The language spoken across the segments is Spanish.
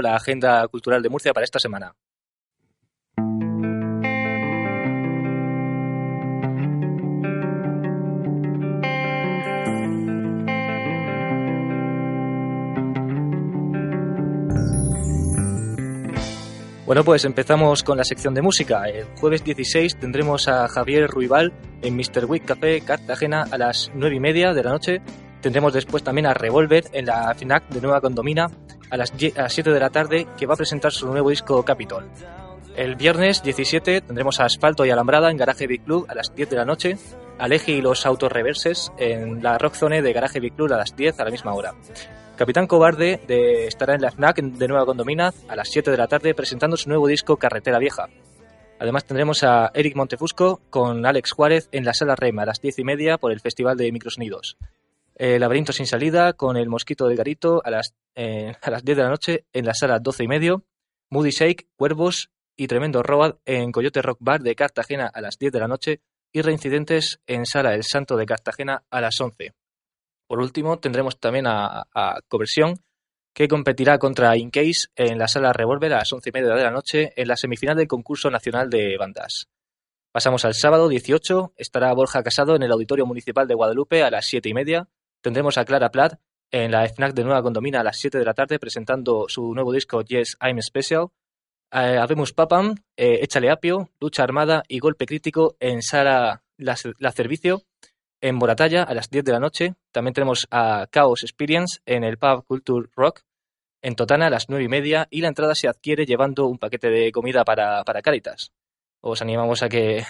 La agenda cultural de Murcia para esta semana. Bueno, pues empezamos con la sección de música. El jueves 16 tendremos a Javier Ruibal en Mr. Week Café Cartagena a las 9 y media de la noche. Tendremos después también a Revolver en la FNAC de Nueva Condomina a las 7 de la tarde que va a presentar su nuevo disco Capitol. El viernes 17 tendremos a Asfalto y Alambrada en Garaje Big Club a las 10 de la noche, Aleje y los Autos Reverses en la Rock Zone de Garaje Big Club a las 10 a la misma hora. Capitán Cobarde de, estará en la FNAC de Nueva Condomina a las 7 de la tarde presentando su nuevo disco Carretera Vieja. Además tendremos a Eric Montefusco con Alex Juárez en la Sala Rema a las 10 y media por el Festival de Microsonidos. El Laberinto sin salida con El Mosquito del Garito a las, eh, a las 10 de la noche en la Sala 12 y medio. Moody Shake, Cuervos y Tremendo Road en Coyote Rock Bar de Cartagena a las 10 de la noche y Reincidentes en Sala El Santo de Cartagena a las 11. Por último, tendremos también a, a Coversión, que competirá contra Incase en la sala Revolver a las once y media de la noche en la semifinal del concurso nacional de bandas. Pasamos al sábado 18, estará Borja Casado en el Auditorio Municipal de Guadalupe a las siete y media. Tendremos a Clara Platt en la FNAC de Nueva Condomina a las 7 de la tarde presentando su nuevo disco Yes, I'm Special. Eh, Papam, eh, Échale Apio, Lucha Armada y Golpe Crítico en Sala La, la Servicio en Moratalla a las 10 de la noche. También tenemos a Chaos Experience en el pub Culture Rock en Totana a las 9 y media y la entrada se adquiere llevando un paquete de comida para, para Caritas. Os animamos a que,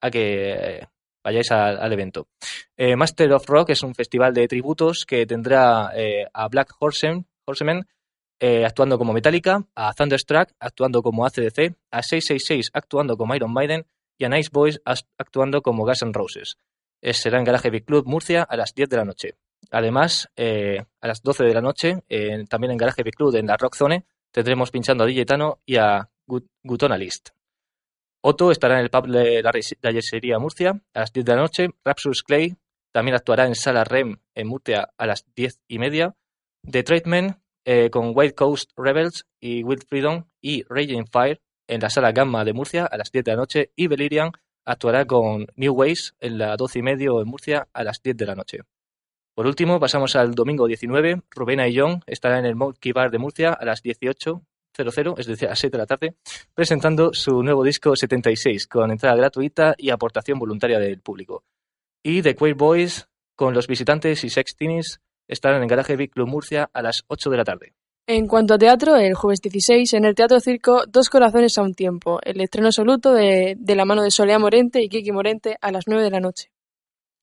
a que vayáis al evento. Eh, Master of Rock es un festival de tributos que tendrá eh, a Black Horseman eh, actuando como Metallica, a Thunderstruck actuando como ACDC, a 666 actuando como Iron Maiden y a Nice Boys actuando como Guns N' Roses será en Garaje Big Club Murcia a las 10 de la noche. Además, a las 12 de la noche, también en Garaje Big Club, en la Rock Zone, tendremos pinchando a DJ y a Gutonalist. Otto estará en el pub de la Tallesería Murcia a las 10 de la noche. Rapsus Clay también actuará en Sala Rem en Murcia a las 10 y media. The Treatment eh, con White Coast Rebels y Wild Freedom y Raging Fire en la Sala Gamma de Murcia a las 10 de la noche. Y Belirian actuará con New Ways en la 12 y medio en Murcia a las 10 de la noche. Por último, pasamos al domingo 19. Rubena y John estará en el Monkey Bar de Murcia a las 18.00, es decir, a las 7 de la tarde, presentando su nuevo disco 76, con entrada gratuita y aportación voluntaria del público. Y The Queer Boys, con los visitantes y Sex Teenies, estarán en Garaje Big Club Murcia a las 8 de la tarde. En cuanto a teatro, el jueves 16, en el Teatro Circo, Dos Corazones a un Tiempo, el estreno absoluto de, de la mano de Solea Morente y Kiki Morente a las 9 de la noche.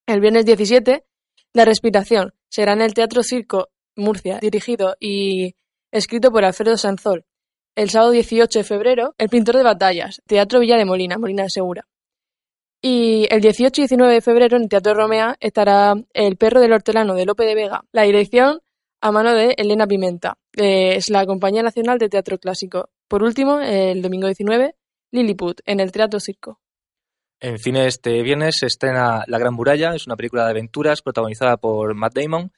El viernes 17, La Respiración, será en el Teatro Circo Murcia, dirigido y escrito por Alfredo Sanzol. El sábado 18 de febrero, El Pintor de Batallas, Teatro Villa de Molina, Molina de Segura. Y el 18 y 19 de febrero, en el Teatro Romea, estará El Perro del Hortelano de Lope de Vega. La dirección a mano de Elena Pimenta. es la Compañía Nacional de Teatro Clásico. Por último, el domingo 19, Lilliput, en el Teatro Circo. En cine este viernes se estrena La Gran Muralla, es una película de aventuras protagonizada por Matt Damon.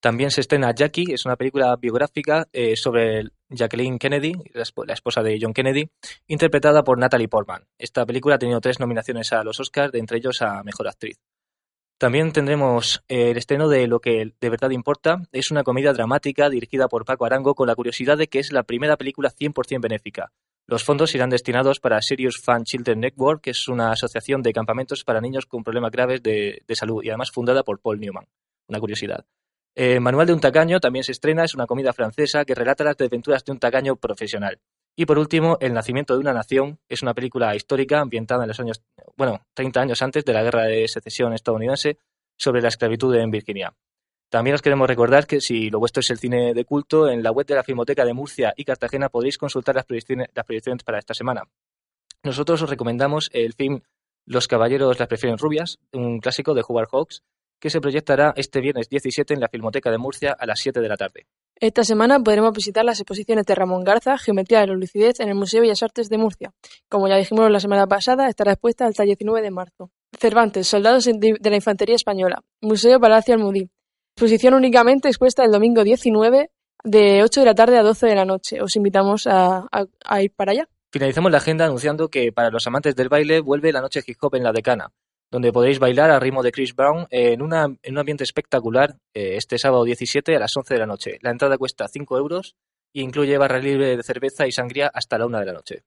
También se estrena Jackie, es una película biográfica eh, sobre Jacqueline Kennedy, la esposa de John Kennedy, interpretada por Natalie Portman. Esta película ha tenido tres nominaciones a los Oscars, de entre ellos a Mejor Actriz. También tendremos eh, el estreno de Lo que de verdad importa. Es una comedia dramática dirigida por Paco Arango con la curiosidad de que es la primera película 100% benéfica. Los fondos irán destinados para Serious Fan Children Network, que es una asociación de campamentos para niños con problemas graves de, salud y además fundada por Paul Newman. Una curiosidad. Eh, Manual de un tacaño también se estrena, es una comida francesa que relata las aventuras de un tacaño profesional. Y por último, El nacimiento de una nación es una película histórica ambientada en los años, bueno, 30 años antes de la guerra de secesión estadounidense sobre la esclavitud en Virginia. También os queremos recordar que si lo vuestro es el cine de culto, en la web de la Filmoteca de Murcia y Cartagena podéis consultar las proyecciones, las proyecciones para esta semana. Nosotros os recomendamos el film Los caballeros las prefieren rubias, un clásico de Howard Hawks, que se proyectará este viernes 17 en la Filmoteca de Murcia a las 7 de la tarde. Esta semana podremos visitar las exposiciones de Ramón Garza, Geometría de la Lucidez, en el Museo de Bellas Artes de Murcia. Como ya dijimos la semana pasada, estará expuesta hasta el 19 de marzo. Cervantes, Soldados de la Infantería Española, Museo Palacio Almudí. Exposición únicamente expuesta el domingo 19 de 8 de la tarde a 12 de la noche. Os invitamos a, a ir para allá. Finalizamos la agenda anunciando que para los amantes del baile vuelve la noche hip hop en la decana donde podéis bailar al ritmo de Chris Brown en, una, en un ambiente espectacular eh, este sábado 17 a las 11 de la noche. La entrada cuesta 5 euros e incluye barra libre de cerveza y sangría hasta la 1 de la noche.